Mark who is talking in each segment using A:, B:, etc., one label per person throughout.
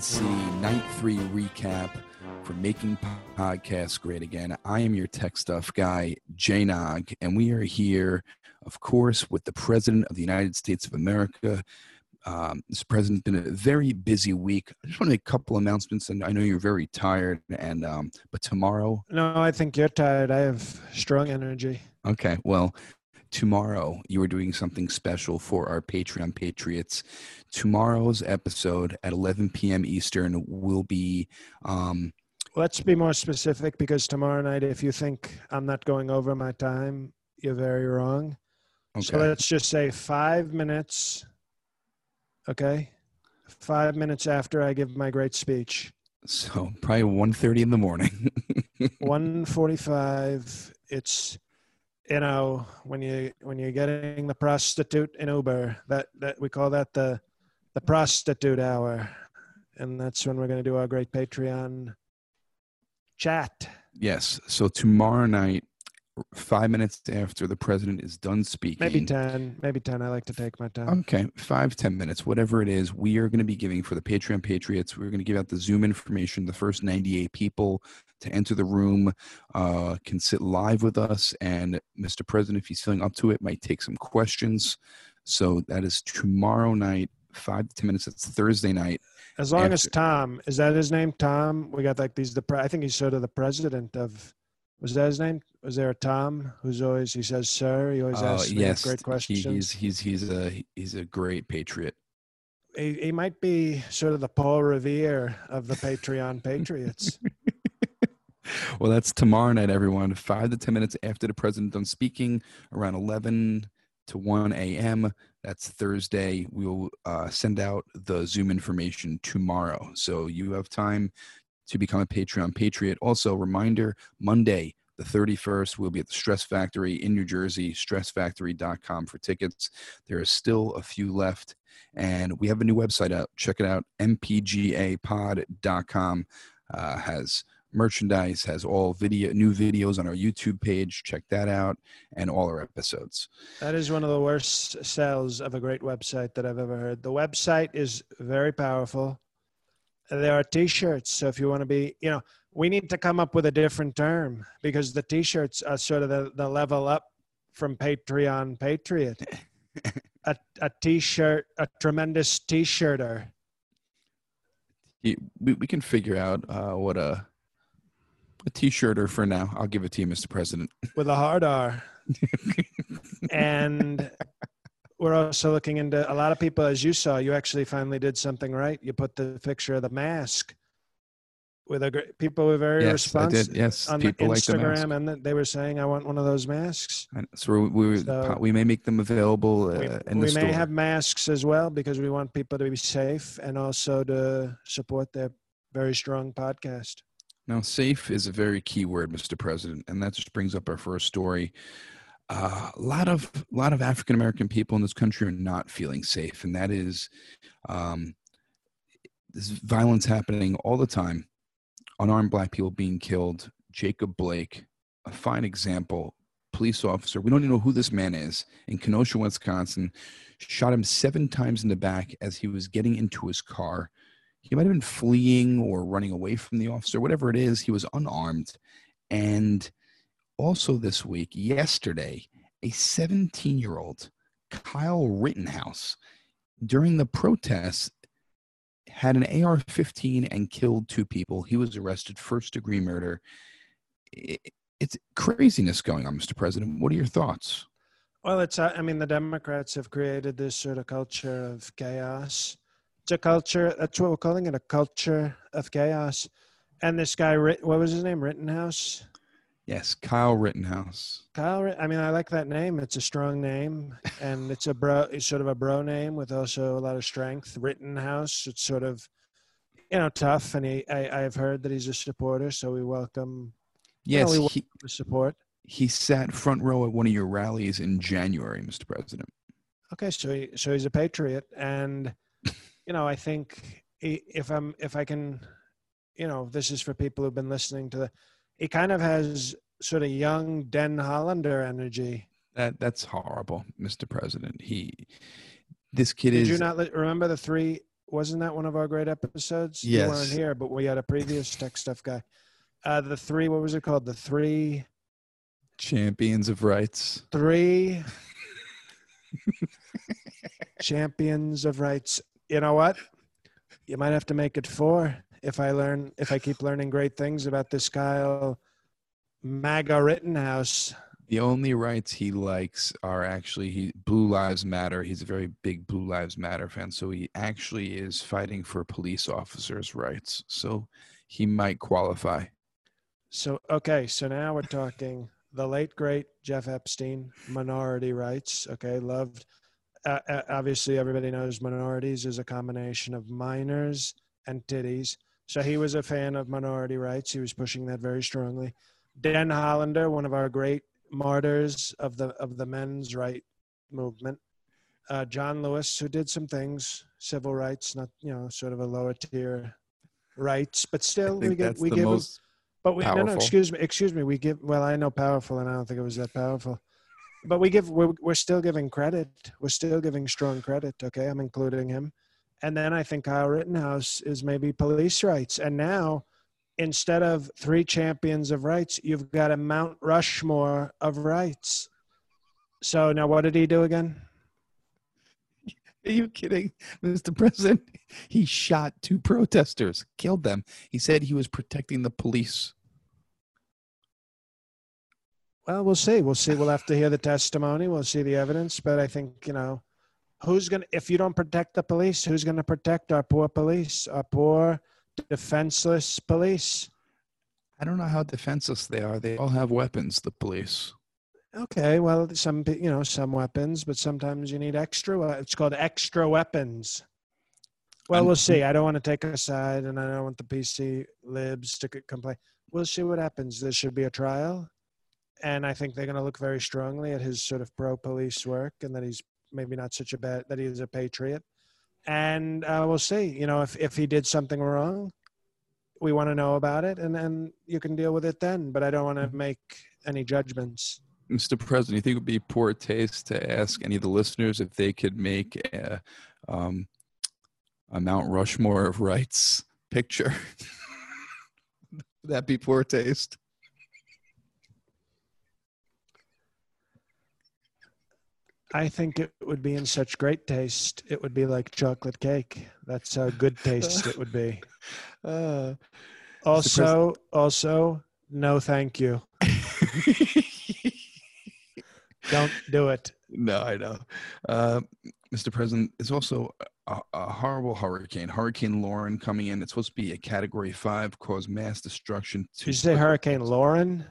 A: Welcome to the RNC Night 3 recap for Making Podcasts Great Again. I am your tech stuff guy, Jay Nog, and we are here, of course, with the President of the United States of America. Um, this president's been a very busy week. I just want to make a couple announcements, and I know you're very tired. And um, but tomorrow,
B: No, I think you're tired. I have strong energy.
A: Okay, well, tomorrow you are doing something special for our Patreon Patriots. Tomorrow's episode at 11 p.m. Eastern will be. Um,
B: Let's be more specific because tomorrow night, if you think I'm not going over my time, you're very wrong.
A: Okay.
B: So let's just say five minutes. Okay. Five minutes after I give my great speech.
A: so probably 1.30 in the morning.
B: 145. It's you know, when you when you're getting the prostitute in Uber, that, that we call that the the prostitute hour. And that's when we're gonna do our great Patreon chat.
A: yes, so tomorrow night, five minutes after the president is done speaking.
B: Maybe 10. Maybe 10. I like to take my time.
A: Okay, five, ten minutes, whatever it is, we are going to be giving for the Patreon Patriots. We're going to give out the Zoom information. The first 98 people to enter the room uh, can sit live with us. And Mr. President, if he's feeling up to it, might take some questions. So that is tomorrow night, five to 10 minutes. It's Thursday night.
B: As long as Tom, is that his name? Tom? We got like these, the, I think he's sort of the president of, was that his name? Was there a Tom who's always, he says, sir? He always
A: Uh,
B: asks
A: yes,
B: great
A: he-
B: questions.
A: he's, he's, he's, a, he's a great patriot.
B: he, he might be sort of the Paul Revere of the Patreon Patriots.
A: well, that's tomorrow night, everyone. Five to 10 minutes after the president done speaking, around 11 to 1 a.m. That's Thursday. We will uh, send out the Zoom information tomorrow. So you have time to become a Patreon Patriot. Also, reminder Monday, the 31st, we'll be at the Stress Factory in New Jersey, stressfactory.com for tickets. There are still a few left. And we have a new website out. Check it out, mpgapod.com. Uh, has merchandise, has all video, new videos on our YouTube page. Check that out, and all our episodes.
B: that is one of the worst sells of a great website that I've ever heard. The website is very powerful. There are t-shirts. So if you want to be, you know, we need to come up with a different term because the t-shirts are sort of the, the level up from Patreon Patriot. a, a t-shirt, a tremendous t-shirter.
A: We, we can figure out uh, what a a t-shirter for now. I'll give it to you, Mr. President.
B: with a hard R. and we're also looking into a lot of people, as you saw, you actually finally did something right. You put the picture of the mask with a great, people were very
A: yes, I
B: responsive
A: did. Yes,
B: on
A: people like the.
B: Instagram, and they were saying, "I want one of those masks."
A: And So we we,
B: So-
A: we may make them available uh,
B: we
A: in the
B: we
A: store.
B: may have masks as well because we want people to be safe and also to support their very strong podcast.
A: Now, safe is a very key word, Mr. President, and that just brings up our first story. Uh, a lot of a lot of African American people in this country are not feeling safe, and that is um, this violence happening all the time. Unarmed black people being killed. Jacob Blake, a fine example, police officer. We don't even know who this man is in Kenosha, Wisconsin. Shot him seven times in the back as he was getting into his car he might have been fleeing or running away from the officer, whatever it is, he was unarmed. And also this week, yesterday, a 17 year old, Kyle Rittenhouse, during the protests, had an AR 15 and killed two people. He was arrested, first degree murder. It's craziness going on, Mr. President. What are your thoughts?
B: Well, it's, uh, I mean, the Democrats have created this sort of culture of chaos. It's a culture, that's what we're calling it, a culture of chaos. And this guy, what was his name? Rittenhouse?
A: Yes, Kyle Rittenhouse.
B: Kyle, I mean, I like that name. It's a strong name. And it's a bro, it's sort of a bro name with also a lot of strength. Rittenhouse, it's sort of, you know, tough. And he, I, I've heard that he's a supporter. So we welcome
A: Yes,
B: we-
A: he,
B: the support.
A: he sat front row at one of your rallies in January, Mr. President.
B: Okay, so he, so he's a patriot, and you know, I think if I'm if I can, you know, this is for people who've been listening to the. It kind of has sort of young Den Hollander energy.
A: That that's horrible, Mr. President. He, this kid
B: Did
A: is
B: you not li- remember the three wasn't that one of our great episodes?
A: Yes.
B: You weren't here, but we had a previous tech stuff guy. Uh, the three, what was it called? The three,
A: Champions of rights.
B: three champions of rights. You know what? You might have to make it four if I learn, if I keep learning great things about this Kyle MAGA Rittenhouse.
A: The only rights he likes are actually he Blue Lives Matter. He's a very big Blue Lives Matter fan, so he actually is fighting for police officers' rights. So he might qualify.
B: So, okay, so now we're talking the late, great Jeff Epstein, minority rights. Okay, loved. Uh, uh, obviously, everybody knows minorities is a combination of minors and titties. So he was a fan of minority rights. He was pushing that very strongly. Dan Hollander, one of our great martyrs of the of the men's right movement. Uh, John Lewis, who did some things, civil rights, not you know, sort of a lower tier rights, but still we give we give
A: most
B: but we no no excuse me excuse me we give well I know powerful and I don't think it was that powerful, but we give we're we're still giving credit we're still giving strong credit okay I'm including him, and then I think Kyle Rittenhouse is maybe police rights and now instead of three champions of rights you've got a Mount Rushmore of rights. So now what did he do again?
A: Are you kidding, Mr. President? He shot two protesters, killed them. He said he was protecting the police.
B: Well, we'll see. We'll see. We'll have to hear the testimony. We'll see the evidence. But I think, you know, who's going to, if you don't protect the police, who's going to protect our poor police, our poor, defenseless police?
A: I don't know how defenseless they are. They all have weapons, the police.
B: Okay. Well, some, you know, some weapons, but sometimes you need extra. It's called extra weapons. Well, we'll see. I don't want to take a side and I don't want the PC libs to complain. We'll see what happens. There should be a trial. And I think they're going to look very strongly at his sort of pro police work and that he's maybe not such a bad, that he is a patriot. And uh, we'll see. You know, if, if he did something wrong, we want to know about it and then you can deal with it then. But I don't want to make any judgments.
A: Mr. President, you think it would be poor taste to ask any of the listeners if they could make a, um, a Mount Rushmore of rights picture? would that be poor taste?
B: I think it would be in such great taste. It would be like chocolate cake. That's how good taste it would be.
A: Uh,
B: Also, also, no, thank you. Don't do it.
A: no, I know. Uh, Mr. President, it's also a, a horrible hurricane. Hurricane Lauren coming in. It's supposed to be a category five, cause mass destruction.
B: Did you say Hurricane Lauren?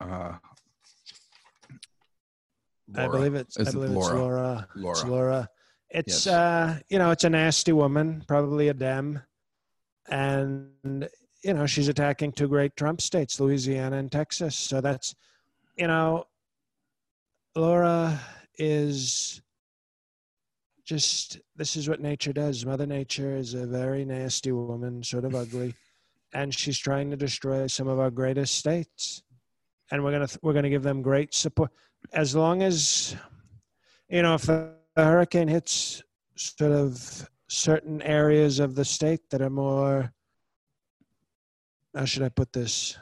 A: Uh,
B: I believe it's. I
A: it
B: believe it's
A: Laura?
B: Laura.
A: Laura.
B: It's Laura. It's
A: Yes.
B: uh, you know, it's a nasty woman, probably a Dem, and you know, she's attacking two great Trump states, Louisiana and Texas. So that's, you know, Laura is just this is what nature does. Mother Nature is a very nasty woman, sort of ugly, and she's trying to destroy some of our greatest states. And we're gonna we're gonna give them great support as long as you know if the, hurricane hits sort of certain areas of the state that are more how should I put this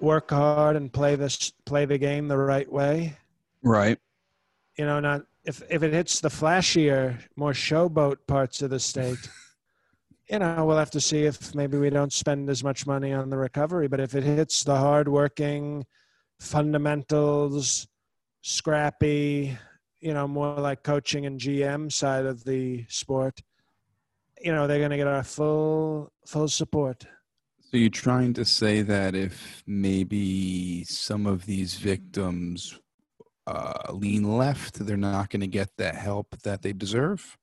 B: work hard and play this play the game the right way
A: Right.
B: you know not if if it hits the flashier more showboat parts of the state you know we'll have to see if maybe we don't spend as much money on the recovery but if it hits the hardworking fundamentals scrappy you know more like coaching and gm side of the sport you know they're going to get our full full support
A: So you're trying to say that if maybe some of these victims uh, lean left, they're not going to get the help that they deserve?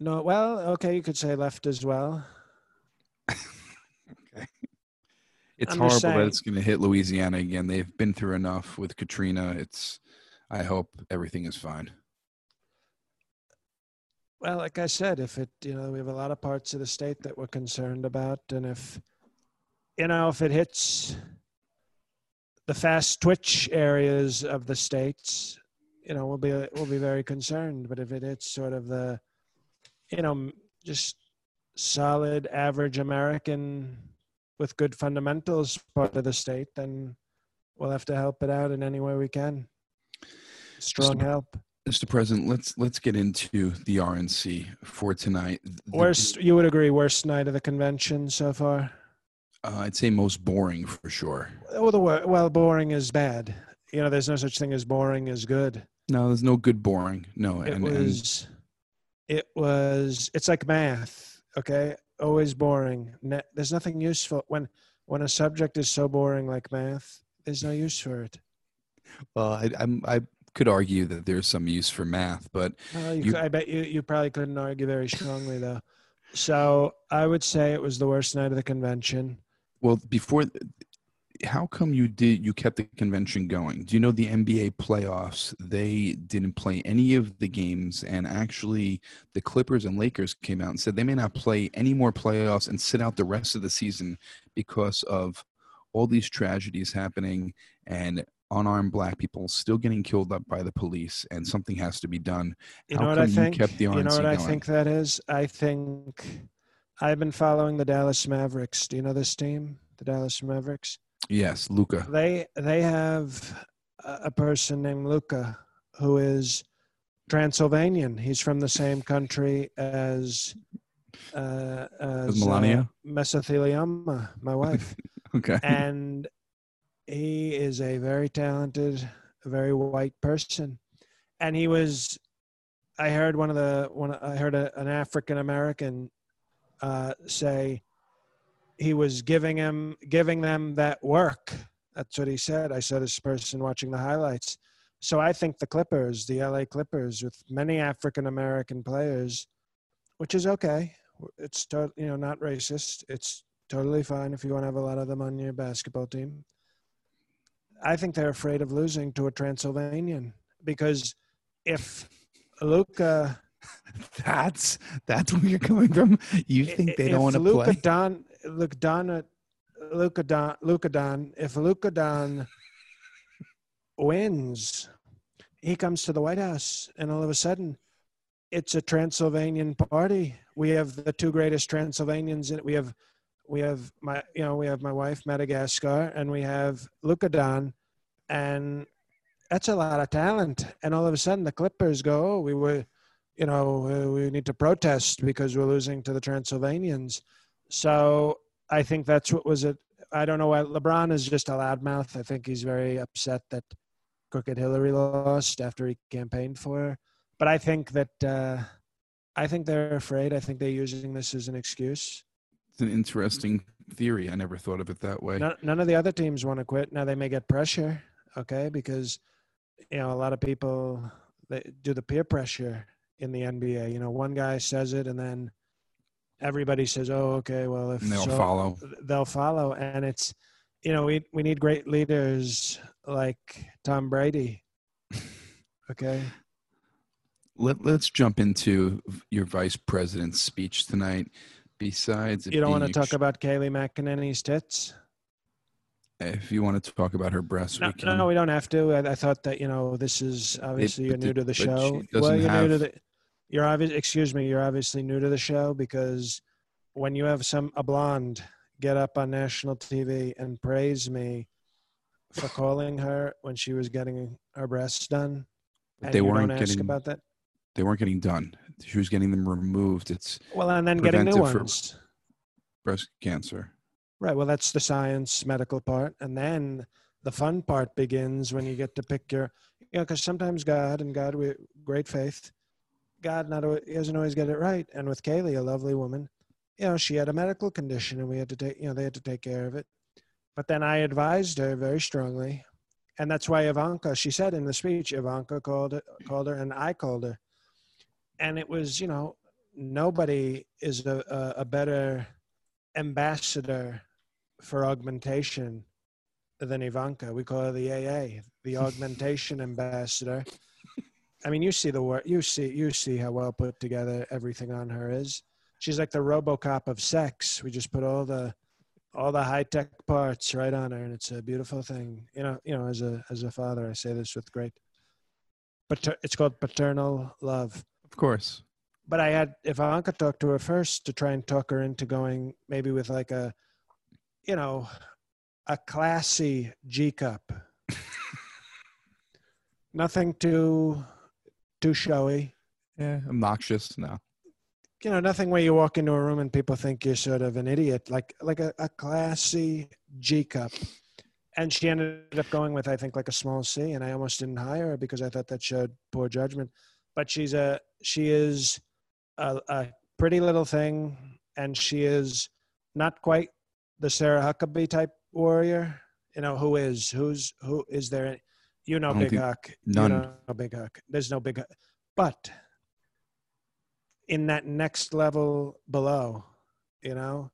B: no well okay you could say left as well.
A: It's
B: I'm
A: horrible that it's going to hit Louisiana again. They've been through enough with Katrina. It's. I hope everything is fine.
B: Well, like I said, if it, you know, we have a lot of parts of the state that we're concerned about. And if, you know, if it hits the fast twitch areas of the states, you know, we'll be we'll be very concerned. But if it hits sort of the, you know, just solid average American with good fundamentals part of the state, then we'll have to help it out in any way we can. Strong
A: Mr.
B: help.
A: Mr. President, let's let's get into the RNC for tonight. The-
B: Worst, you would agree, worst night of the convention so far.
A: uh, I'd say most boring for sure.
B: Well, the well, boring is bad. You know, there's no such thing as boring is good.
A: No, there's no good boring. No,
B: It
A: and, and
B: was, it was. It's like math. Okay, always boring. Ne- there's nothing useful when when a subject is so boring like math. There's no use for it.
A: well, I, I'm I could argue that there's some use for math, but
B: Well, you,
A: You-
B: cou- I bet you you probably couldn't argue very strongly though. So I would say it was the worst night of the convention.
A: well, before, how come you did you kept the convention going? Do you know the NBA playoffs? They didn't play any of the games, and actually, the Clippers and Lakers came out and said they may not play any more playoffs and sit out the rest of the season because of all these tragedies happening and unarmed black people still getting killed up by the police, and something has to be done.
B: You
A: How
B: know what I
A: come you kept the
B: you know what I think that is? I think I've been following the Dallas Mavericks. Do you know this team, the Dallas Mavericks?
A: Yes, Luka.
B: They they have a person named Luka who is Transylvanian. He's from the same country as uh, as
A: Melania?
B: uh, mesothelioma, my wife,
A: Okay.
B: and he is a very talented, very white person, and he was. I heard one of the one. I heard a, an African American uh, say he was giving him giving them that work. That's what he said. I saw this person watching the highlights. So I think the Clippers, the LA Clippers, with many African American players, which is okay. It's to, you know not racist. It's totally fine if you want to have a lot of them on your basketball team. I think they're afraid of losing to a Transylvanian because if Luka
A: That's that's where you're coming from. You think they don't want to play?
B: Don, look Don, Luka Don, Luka Don. If Luka Don wins, he comes to the White House, and all of a sudden, it's a Transylvanian party. We have the two greatest Transylvanians. We have, we have my, you know, we have my wife Madagascar, and we have Luka Don, and that's a lot of talent. And all of a sudden, the Clippers go, oh, we were you know, we need to protest because we're losing to the Transylvanians. So I think that's what was it. I don't know why LeBron is just a loudmouth. I think he's very upset that Crooked Hillary lost after he campaigned for her. But I think that uh, I think they're afraid. I think they're using this as an excuse.
A: It's an interesting theory. I never thought of it that way.
B: None, none of the other teams want to quit. Now they may get pressure, okay, because you know a lot of people they do the peer pressure in the NBA. You know, one guy says it, and then everybody says, "Oh, okay, well, if
A: And they'll
B: so,
A: follow.
B: they'll follow." And it's you know we we need great leaders like Tom Brady. Okay,
A: Let, let's jump into your vice president's speech tonight. Besides,
B: you don't want to talk
A: ex-
B: about Kayleigh McEnany's tits.
A: If you want to talk about her breasts,
B: No,
A: we can.
B: no, we don't have to. I, I thought that you know this is obviously you're new
A: the-
B: to the show. Well, you're new to the. You're obvious. Excuse me. You're obviously new to the show because when you have some a blonde get up on national TV and praise me for calling her when she was getting her breasts done, and
A: they weren't
B: don't ask
A: getting.
B: about that.
A: They weren't getting done. She was getting them removed. It's
B: Well, and then getting new ones.
A: breast cancer.
B: Right. Well, that's the science medical part. And then the fun part begins when you get to pick your, you know, because sometimes God and God, we great faith, God not he doesn't always get it right. And with Kayleigh, a lovely woman, you know, she had a medical condition and we had to take, you know, they had to take care of it. But then I advised her very strongly. And that's why Ivanka, she said in the speech, Ivanka called it, called her and I called her. And it was, you know, nobody is a, a, a better ambassador for augmentation than Ivanka. We call her the AA, the augmentation ambassador. I mean, you see the work. You see, you see how well put together everything on her is. She's like the RoboCop of sex. We just put all the all the high tech parts right on her, and it's a beautiful thing. You know, you know, as a as a father, I say this with great pater- it's called paternal love.
A: Of course.
B: But I had Ivanka talk to her first to try and talk her into going maybe with like a, you know, a classy G cup. Nothing too too showy.
A: Yeah, obnoxious. No.
B: You know, nothing where you walk into a room and people think you're sort of an idiot. Like like a, a classy G cup. And she ended up going with I think like a small C, and I almost didn't hire her because I thought that showed poor judgment. But she's a she is a, a pretty little thing, and she is not quite the Sarah Huckabee type warrior. You know who is who's who is there? You know Big Huck.
A: none.
B: You know Big Huck. There's no Big Huck. But in that next level below, you know,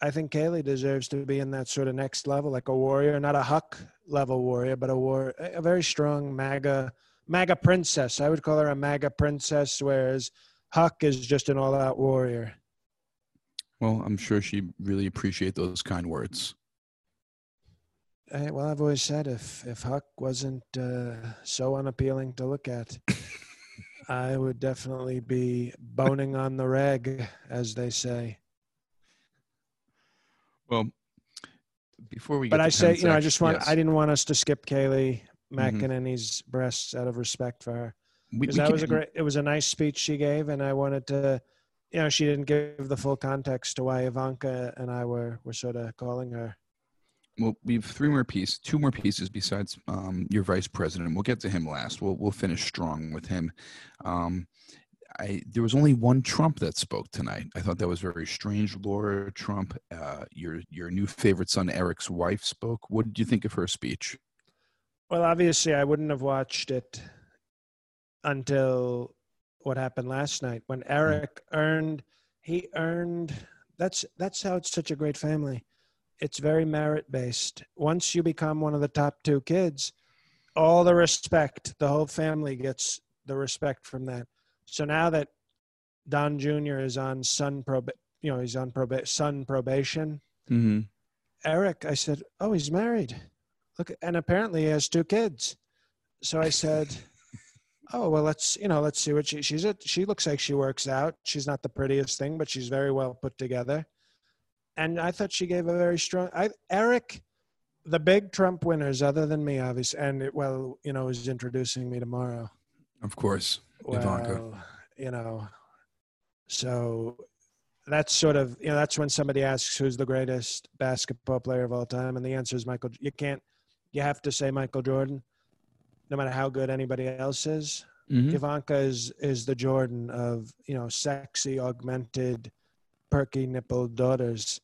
B: I think Kayleigh deserves to be in that sort of next level, like a warrior, not a Huck level warrior, but a war, a very strong MAGA, MAGA princess. I would call her a MAGA princess, whereas Huck is just an all-out warrior.
A: Well, I'm sure she really appreciate those kind words.
B: Eh, well, I've always said if if Huck wasn't uh, so unappealing to look at, I would definitely be boning on the reg, as they say.
A: Well, before we get
B: But
A: to
B: I say, you know, I just want,
A: yes, Mm-hmm.
B: I didn't want us to skip Kayleigh McEnany's breasts out of respect for her. Because that was a great, it was a nice speech she gave, and I wanted to, you know, she didn't give the full context to why Ivanka and I were were sort of calling her.
A: Well, we have three more pieces, two more pieces besides um, your vice president. We'll get to him last. We'll we'll finish strong with him. Um, I there was only one Trump that spoke tonight. I thought that was very strange. Laura Trump, uh, your your new favorite son Eric's wife spoke. What did you think of her speech?
B: Well, obviously, I wouldn't have watched it until what happened last night when Eric earned. He earned. That's that's how it's such a great family. It's very merit based. Once you become one of the top two kids, all the respect. The whole family gets the respect from that. So now that Don Jr. is on son prob, you know, he's on proba- son probation.
A: Mm-hmm.
B: Eric, I said, "Oh, he's married. Look, and apparently he has two kids." So I said, "Oh, well, let's you know, let's see what she she's a, she looks like she works out. She's not the prettiest thing, but she's very well put together." And I thought she gave a very strong. I Eric, the big Trump winners, other than me, obviously, and it, well, you know, is introducing me tomorrow.
A: Of course, Ivanka.
B: You know, so that's sort of you know that's when somebody asks who's the greatest basketball player of all time, and the answer is Michael. You can't. You have to say Michael Jordan, no matter how good anybody else is.
A: Mhm.
B: Ivanka is is the Jordan of you know sexy, augmented, perky nippled daughters,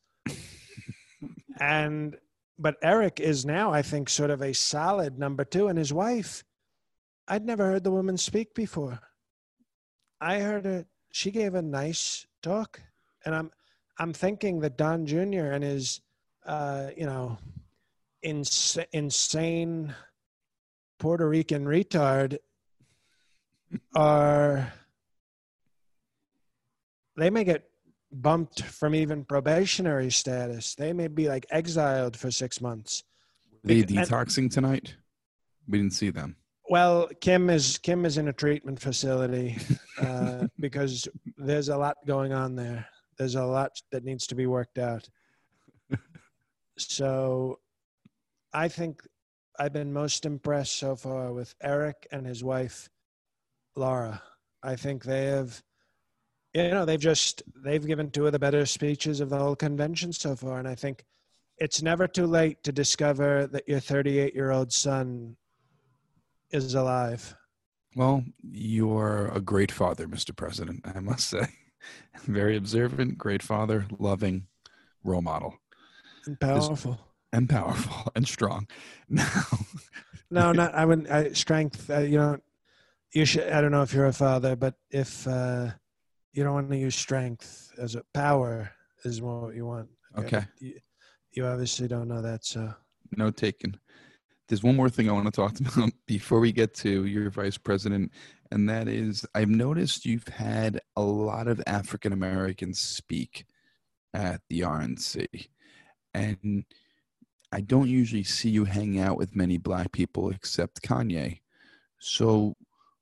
B: and but Eric is now I think sort of a solid number two, and his wife. I'd never heard the woman speak before. I heard her. She gave a nice talk, and I'm I'm thinking that Don Jr. and his uh, you know ins- insane Puerto Rican retard are they may get bumped from even probationary status. They may be like exiled for six months.
A: Were they
B: and-
A: detoxing tonight? We didn't see them.
B: Well, Kim is Kim is in a treatment facility uh, because there's a lot going on there. There's a lot that needs to be worked out. So, I think I've been most impressed so far with Eric and his wife, Laura. I think they have, you know, they've just they've given two of the better speeches of the whole convention so far, and I think it's never too late to discover that your 38 year old son is alive.
A: Well, you're a great father, Mr. President, I must say. Very observant, great father, loving role model,
B: and powerful.
A: and powerful and strong. Now,
B: No, not I wouldn't. I, strength. Uh, you know, you should. I don't know if you're a father, but if uh, you don't want to use strength as a power, is more what you want.
A: Okay.
B: but You, you obviously don't know that, so
A: no taken. There's one more thing I want to talk about before we get to your vice president, and that is I've noticed you've had a lot of African Americans speak at the RNC, and I don't usually see you hang out with many black people except Kanye. So,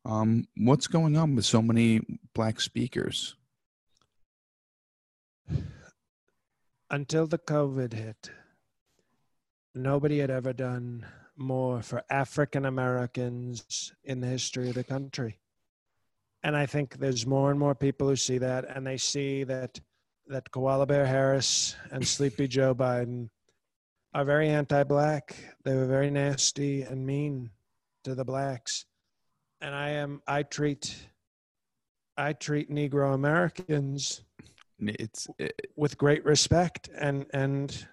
A: um, what's going on with so many black speakers?
B: Until the COVID hit, nobody had ever done more for African Americans in the history of the country. And I think there's more and more people who see that, and they see that that Koala Bear Harris and Sleepy Joe Biden are very anti-black. They were very nasty and mean to the blacks, and I am. I treat. I treat Negro Americans
A: It's it,
B: with great respect and and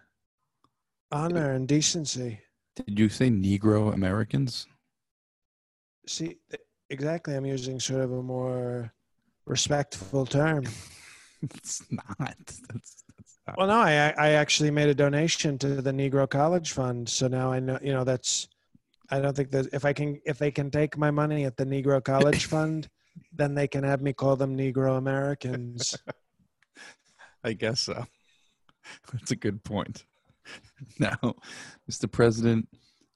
B: honor and decency.
A: did you say Negro Americans?
B: See, exactly. I'm using sort of a more respectful term.
A: it's not. That's, that's not.
B: Well, no, I I actually made a donation to the Negro College Fund, so now I know. You know, that's. I don't think that if I can, if they can take my money at the Negro College Fund, then they can have me call them Negro Americans.
A: I guess so. That's a good point. Now, Mr. President,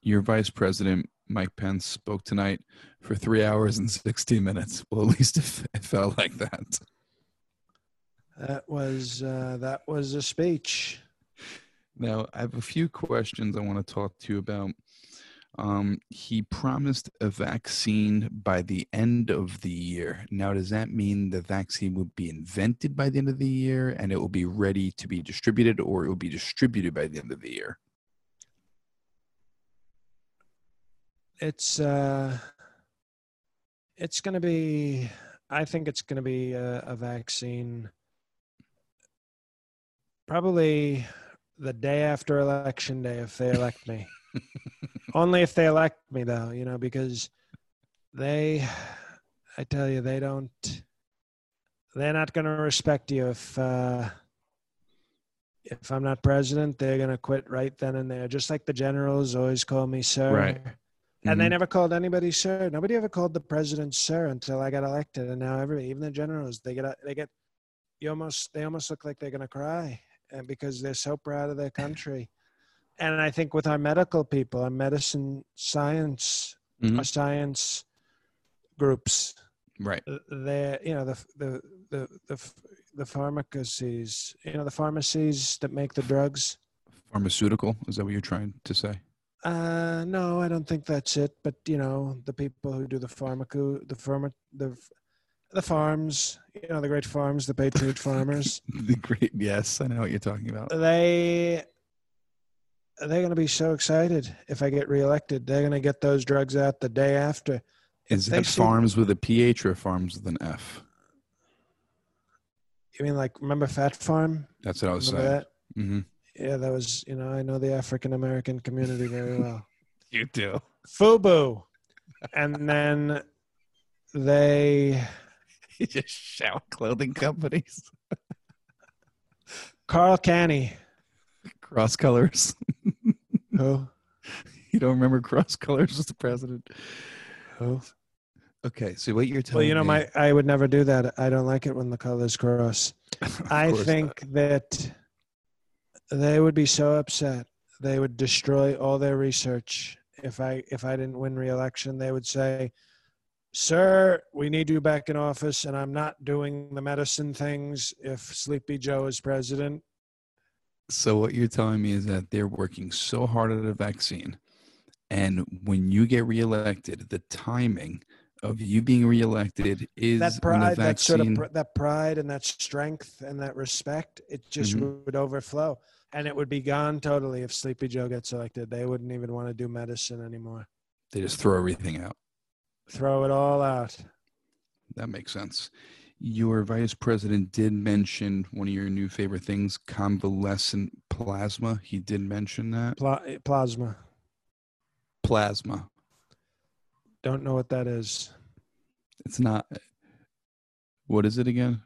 A: your Vice President, Mike Pence, spoke tonight for three hours and 16 minutes. Well, at least it, it felt like that.
B: That was uh, that was a speech.
A: Now, I have a few questions I want to talk to you about. Um, he promised a vaccine by the end of the year. Now, does that mean the vaccine will be invented by the end of the year and it will be ready to be distributed, or it will be distributed by the end of the year?
B: It's uh, it's going to be. I think it's going to be a, a vaccine. Probably the day after election day, if they elect me. Only if they elect me, though, you know, because they, I tell you, they don't. They're not going to respect you if uh, if I'm not president. They're going to quit right then and there. Just like the generals always call me sir.
A: Right.
B: And they
A: Mhm.
B: never called anybody sir. Nobody ever called the president sir until I got elected. And now everybody, even the generals, they get they get you almost they almost look like they're gonna cry, because they're so proud of their country. And I think with our medical people, our medicine science,
A: Mhm.
B: our science groups,
A: Right.
B: they you know the the the the the pharmacies, you know the pharmacies that make the drugs.
A: Pharmaceutical. Is that what you're trying to say?
B: Uh, no, I don't think that's it. But you know, the people who do the pharmaco, the pharma, the the farms, you know, the great farms, the patriot farmers,
A: The great. Yes, I know what you're talking about.
B: they they're going to be so excited if I get reelected. They're going to get those drugs out the day after.
A: Is that farms with a PH or farms with an F?
B: You mean like remember Fat Farm?
A: That's what I was
B: Remember
A: saying.
B: that?
A: hmm
B: Yeah, that was you know I know the African American community very well.
A: You do.
B: FUBU, and then they
A: You just shout clothing companies.
B: Karl Kani.
A: Cross colors.
B: Who?
A: You don't remember cross colors, Mr. President?
B: Oh.
A: Okay, so what you're telling me.
B: Well, you know,
A: me,
B: my I would never do that. I don't like it when the colors cross.
A: Of
B: I
A: course
B: think that they would be so upset. They would destroy all their research if I if I didn't win re-election. They would say, "Sir, we need you back in office, and I'm not doing the medicine things if Sleepy Joe is president."
A: So what you're telling me is that they're working so hard at a vaccine, and when you get reelected, the timing of you being reelected is
B: That pride, that sort of pr- that pride and that strength and that respect, it just
A: Mhm.
B: would overflow, and it would be gone totally if Sleepy Joe gets elected. They wouldn't even want to do medicine anymore.
A: they just throw everything out.
B: Throw it all out.
A: That makes sense. Your vice president did mention one of your new favorite things, convalescent plasma. He did mention that.
B: Pla- plasma.
A: Plasma.
B: Don't know what that is.
A: It's not. What is it again?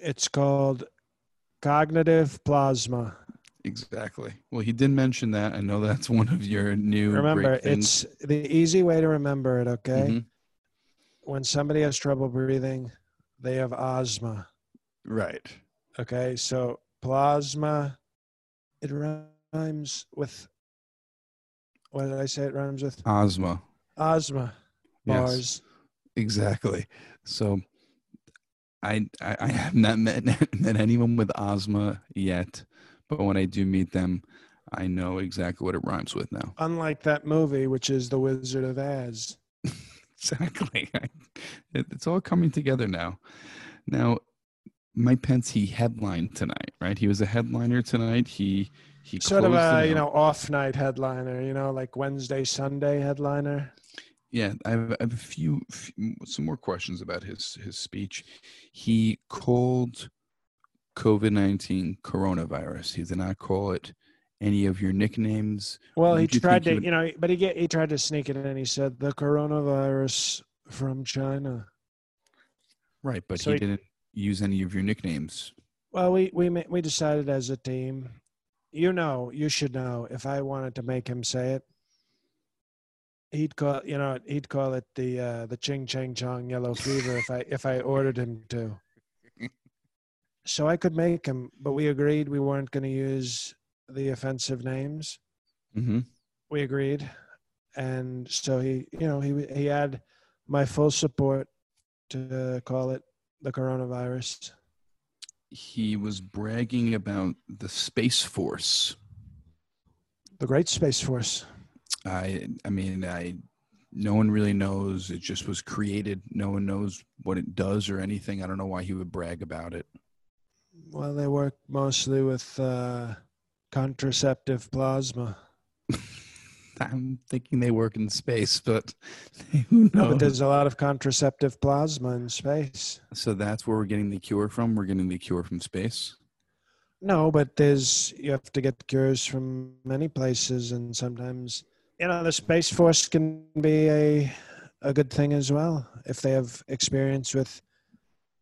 B: It's called cognitive plasma.
A: Exactly. Well, he did mention that. I know that's one of your new.
B: Remember, it's the easy way to remember it, okay?
A: Mhm.
B: When somebody has trouble breathing, they have asthma.
A: right.
B: Okay, so plasma, it rhymes with What did I say? It rhymes with Asthma.
A: Yes.
B: Bars.
A: Exactly. So I I, I have not met met anyone with asthma yet, but when I do meet them, I know exactly what it rhymes with now.
B: Unlike that movie, which is The Wizard of Oz.
A: Exactly. It, it's all coming together now. Now, Mike Pence he headlined tonight, right? He was a headliner tonight. He he
B: Sort of a you know off night headliner. You know, like Wednesday Sunday headliner.
A: Yeah, I have, I have a few, few some more questions about his his speech. He called COVID nineteen coronavirus. He did not call it any of your nicknames.
B: Well, he tried
A: he
B: to,
A: would-
B: you know, but he get he tried to sneak it in. He said the coronavirus from China.
A: Right, but
B: So
A: he
B: he-
A: didn't use any of your nicknames.
B: Well, we we we decided as a team. You know, you should know. If I wanted to make him say it, he'd call you know he'd call it the uh, the Ching Chang Chong yellow fever if I if I ordered him to. So I could make him, but we agreed we weren't going to use the offensive names.
A: Mm-hmm.
B: We agreed, and so he you know he he had my full support to call it the coronavirus.
A: He was bragging about the Space Force.
B: The Great Space Force.
A: I I mean I no one really knows. It just was created. No one knows what it does or anything. I don't know why he would brag about it.
B: Well, they work mostly with uh, contraceptive plasma.
A: I'm thinking they work in space, but who
B: No, but there's a lot of contraceptive plasma in space.
A: so that's where we're getting the cure from. We're getting the cure from space.
B: No, but there's you have to get cures from many places, and sometimes you know the space force can be a a good thing as well if they have experience with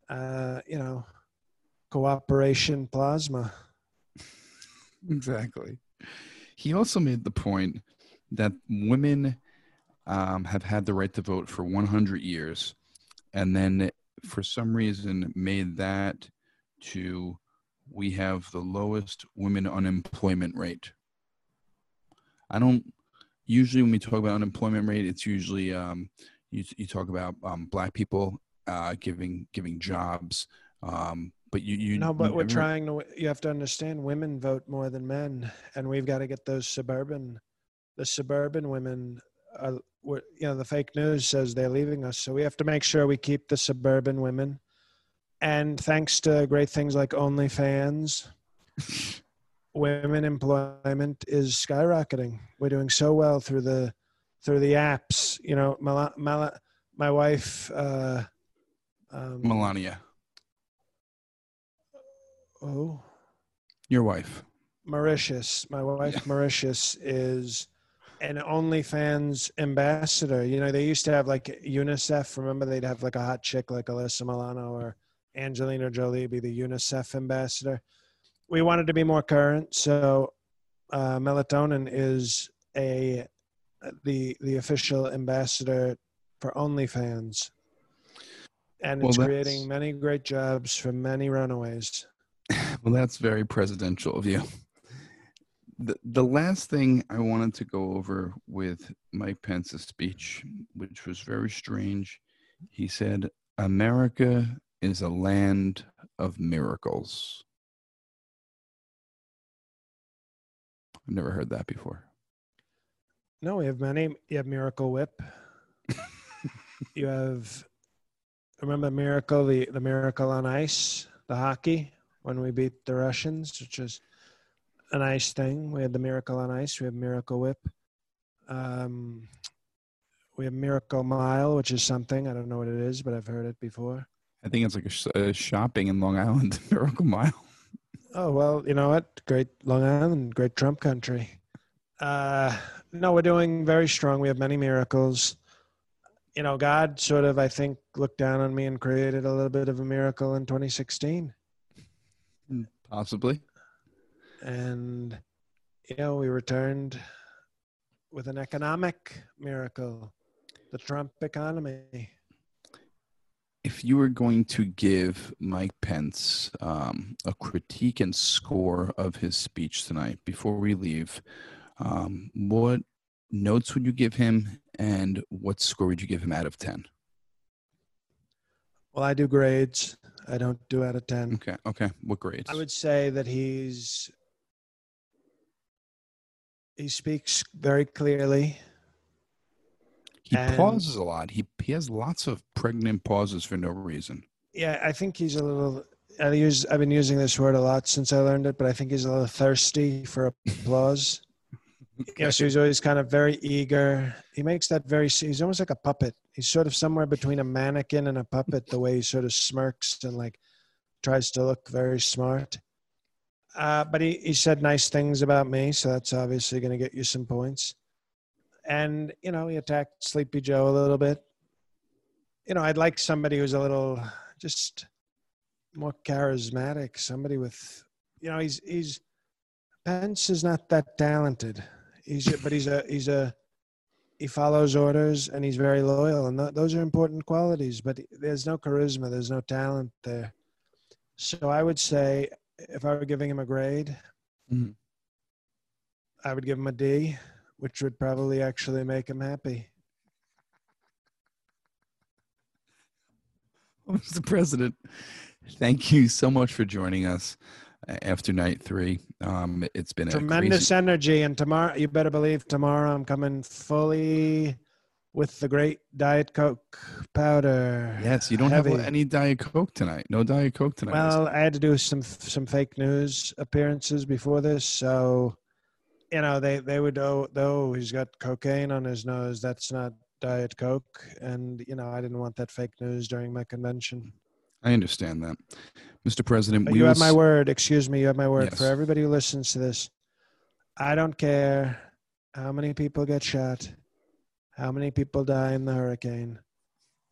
B: uh, you know cooperation plasma.
A: Exactly. He also made the point that women um, have had the right to vote for 100 years, and then for some reason made that to we have the lowest women unemployment rate. I don't usually when we talk about unemployment rate, it's usually um, you, you talk about um, black people uh, giving giving jobs, um, but you you
B: No, but
A: you
B: we're
A: never-
B: trying to. You have to understand, women vote more than men, and we've got to get those suburban, the suburban women. Are, we're- you know, the fake news says they're leaving us, so we have to make sure we keep the suburban women. And thanks to great things like OnlyFans, women employment is skyrocketing. We're doing so well through the through the apps. You know, Mala, Mala, my wife. Uh, um,
A: Melania,
B: oh.
A: your wife.
B: Mauritius. My wife Mauritius is an OnlyFans ambassador. You know, they used to have like UNICEF. Remember, they'd have like a hot chick like Alyssa Milano or Angelina Jolie be the UNICEF ambassador. We wanted to be more current, so uh, Melatonin is a the the official ambassador for OnlyFans, and
A: Well,
B: it's creating many great jobs for many runaways.
A: Well, that's very presidential of you. The, the last thing I wanted to go over with Mike Pence's speech, which was very strange, he said, America is a land of miracles. I've never heard that before.
B: No, we have many. You have Miracle Whip. you have remember Miracle the the Miracle on Ice, the hockey when we beat the Russians, which is a nice thing. We had the Miracle on Ice. We have Miracle Whip. Um, we have Miracle Mile, which is something I don't know what it is, but I've heard it before.
A: I think it's like a, a shopping in Long Island, Miracle Mile.
B: Oh well, you know what? Great Long Island, great Trump country. Uh, no, we're doing very strong. We have many miracles. You know, God sort of, I think, looked down on me and created a little bit of a miracle in 2016.
A: Possibly.
B: And, you know, we returned with an economic miracle, the Trump economy.
A: if you were going to give Mike Pence um, a critique and score of his speech tonight before we leave, um, what notes would you give him, and what score would you give him out of 10?
B: Well, I do grades. I don't do out of 10.
A: Okay. Okay. What grades?
B: I would say that he's he speaks very clearly.
A: he
B: and-
A: pauses a lot. He he has lots of pregnant pauses for no reason.
B: Yeah, I think he's a little. I use. I've been using this word a lot since I learned it, but I think he's a little thirsty for applause. You know, so he's always kind of very eager. He makes that very. He's almost like a puppet. He's sort of somewhere between a mannequin and a puppet. The way he sort of smirks and like tries to look very smart. Uh, but he, he said nice things about me, so that's obviously going to get you some points. And you know, he attacked Sleepy Joe a little bit. You know, I'd like somebody who's a little just more charismatic. Somebody with, you know, he's he's Pence is not that talented. He's but he's a he's a he follows orders and he's very loyal, and th- those are important qualities. But there's no charisma, there's no talent there. So I would say, if I were giving him a grade,
A: Mhm.
B: I would give him a D, which would probably actually make him happy.
A: Well, Mr. President, thank you so much for joining us after night three. Um, it's been a
B: Tremendous
A: crazy,
B: energy, and tomorrow you better believe tomorrow I'm coming fully with the great Diet Coke powder.
A: yes. You don't have any Diet Coke tonight. No Diet Coke tonight.
B: Well, I had to do some some fake news appearances before this, so you know they they would oh oh he's got cocaine on his nose. That's not Diet Coke, and you know I didn't want that fake news during my convention.
A: I understand that, Mr. President. We
B: you have my word. Excuse me. You have my word
A: Yes.
B: for everybody who listens to this. I don't care how many people get shot, how many people die in the hurricane.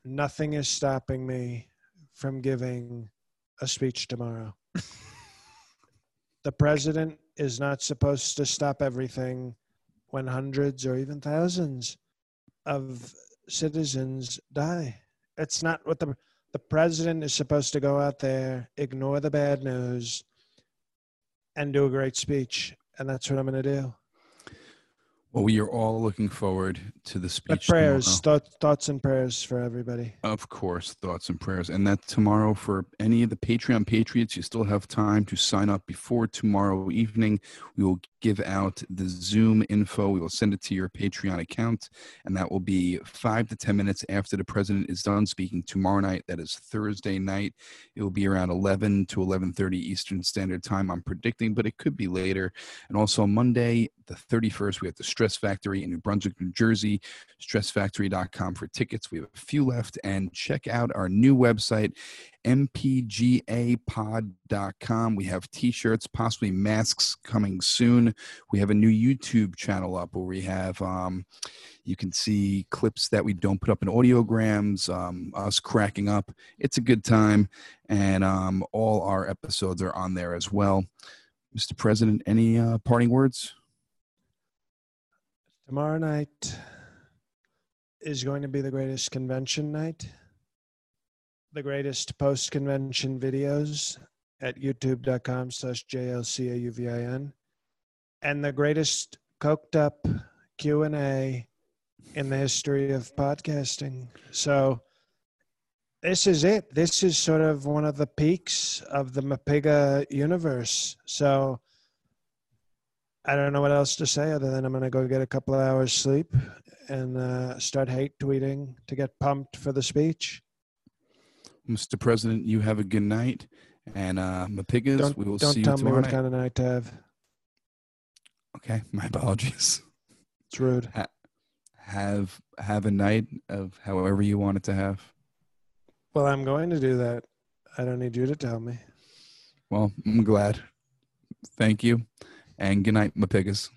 B: Nothing is stopping me from giving a speech tomorrow. the president is not supposed to stop everything when hundreds or even thousands of citizens die. It's not what the the president is supposed to go out there, ignore the bad news, and do a great speech. And that's what I'm going to do.
A: Well, we are all looking forward to the
B: But
A: speech.
B: prayers, thought, thoughts, and prayers for everybody.
A: Of course, thoughts and prayers. And that tomorrow, for any of the Patreon Patriots, you still have time to sign up before tomorrow evening. We will give out the Zoom info. We will send it to your Patreon account, and that will be five to 10 minutes after the president is done speaking tomorrow night. That is Thursday night. It will be around 11 to 11.30 Eastern Standard Time, I'm predicting, but it could be later. And also Monday, the 31st, we have the Stress Factory in New Brunswick, New Jersey stressfactory.com for tickets. We have a few left. And check out our new website, mpgapod.com. We have t shirts, possibly masks coming soon. We have a new YouTube channel up where we have. Um, you can see clips that we don't put up in audiograms, um, us cracking up. It's a good time. And um, all our episodes are on there as well. Mr. President, any uh, parting words?
B: Tomorrow night is going to be the greatest convention night, the greatest post convention videos at youtube.com slash jlcauvin, and the greatest coked up Q&A in the history of podcasting. So this is it. This is sort of one of the peaks of the Mapiga universe. So I don't know what else to say other than I'm going to go get a couple hours sleep and uh, start hate tweeting to get pumped for the speech.
A: Mr. President, you have a good night. And uh, Mapigas,
B: Don't,
A: we will
B: don't
A: see you
B: tell me
A: tomorrow
B: what
A: night.
B: kind of night to have.
A: Okay, my apologies.
B: It's rude.
A: Have have a night of however you want it to have.
B: Well, I'm going to do that. I don't need you to tell me.
A: Well, I'm glad. Thank you, and good night, my Mapigas.